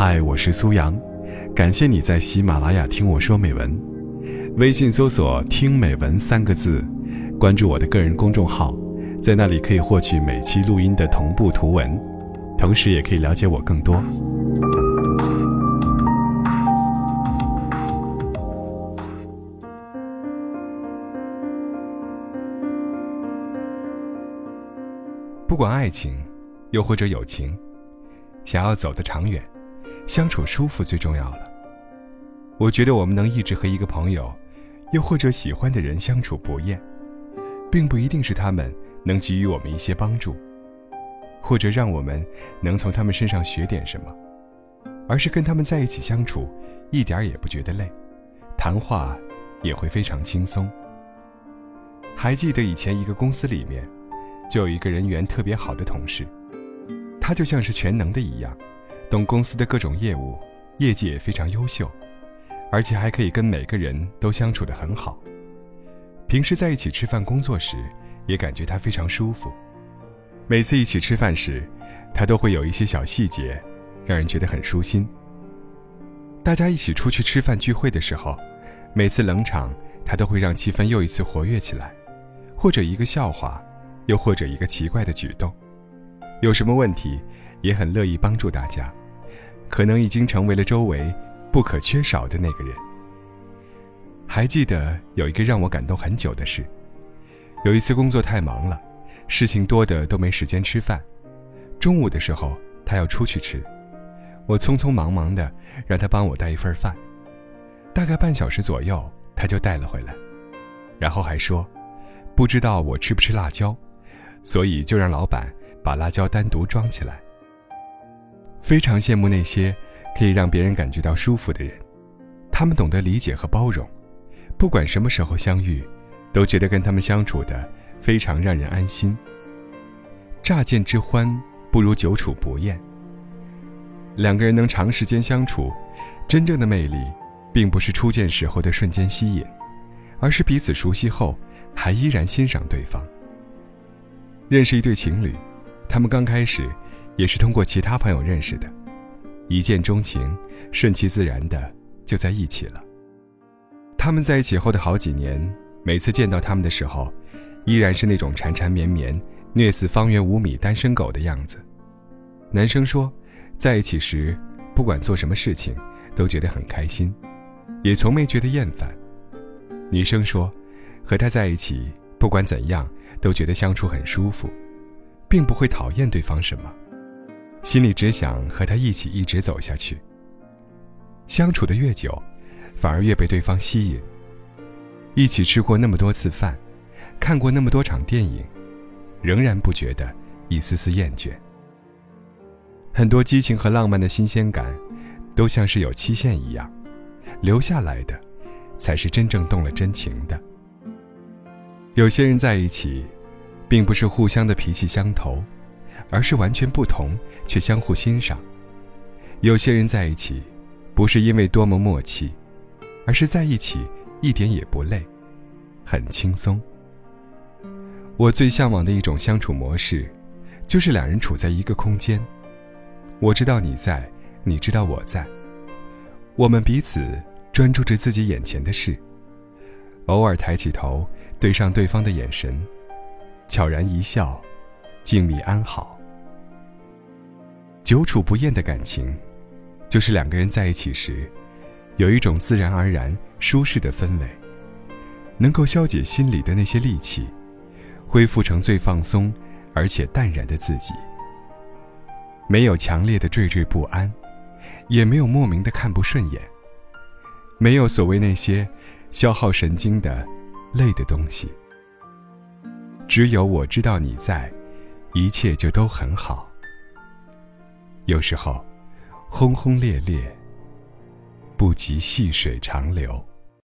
嗨，我是苏阳，感谢你在喜马拉雅听我说美文。微信搜索“听美文”三个字，关注我的个人公众号，在那里可以获取每期录音的同步图文，同时也可以了解我更多。不管爱情，又或者友情，想要走得长远，相处舒服最重要了。我觉得我们能一直和一个朋友，又或者喜欢的人相处不厌，并不一定是他们能给予我们一些帮助，或者让我们能从他们身上学点什么，而是跟他们在一起相处，一点也不觉得累，谈话也会非常轻松。还记得以前一个公司里面。就有一个人缘特别好的同事，他就像是全能的一样，懂公司的各种业务，业绩也非常优秀，而且还可以跟每个人都相处得很好。平时在一起吃饭、工作时，也感觉他非常舒服。每次一起吃饭时，他都会有一些小细节，让人觉得很舒心。大家一起出去吃饭聚会的时候，每次冷场，他都会让气氛又一次活跃起来，或者一个笑话。又或者一个奇怪的举动，有什么问题，也很乐意帮助大家，可能已经成为了周围不可缺少的那个人。还记得有一个让我感动很久的事，有一次工作太忙了，事情多的都没时间吃饭，中午的时候他要出去吃，我匆匆忙忙的让他帮我带一份饭，大概半小时左右他就带了回来，然后还说，不知道我吃不吃辣椒。所以就让老板把辣椒单独装起来。非常羡慕那些可以让别人感觉到舒服的人，他们懂得理解和包容，不管什么时候相遇，都觉得跟他们相处的非常让人安心。乍见之欢不如久处不厌。两个人能长时间相处，真正的魅力，并不是初见时候的瞬间吸引，而是彼此熟悉后还依然欣赏对方。认识一对情侣，他们刚开始也是通过其他朋友认识的，一见钟情，顺其自然的就在一起了。他们在一起后的好几年，每次见到他们的时候，依然是那种缠缠绵绵、虐死方圆五米单身狗的样子。男生说，在一起时不管做什么事情都觉得很开心，也从没觉得厌烦。女生说，和他在一起不管怎样。都觉得相处很舒服，并不会讨厌对方什么，心里只想和他一起一直走下去。相处的越久，反而越被对方吸引。一起吃过那么多次饭，看过那么多场电影，仍然不觉得一丝丝厌倦。很多激情和浪漫的新鲜感，都像是有期限一样，留下来的，才是真正动了真情的。有些人在一起，并不是互相的脾气相投，而是完全不同却相互欣赏。有些人在一起，不是因为多么默契，而是在一起一点也不累，很轻松。我最向往的一种相处模式，就是两人处在一个空间，我知道你在，你知道我在，我们彼此专注着自己眼前的事。偶尔抬起头，对上对方的眼神，悄然一笑，静谧安好。久处不厌的感情，就是两个人在一起时，有一种自然而然舒适的氛围，能够消解心里的那些戾气，恢复成最放松而且淡然的自己。没有强烈的惴惴不安，也没有莫名的看不顺眼，没有所谓那些。消耗神经的、累的东西，只有我知道你在，一切就都很好。有时候，轰轰烈烈不及细水长流。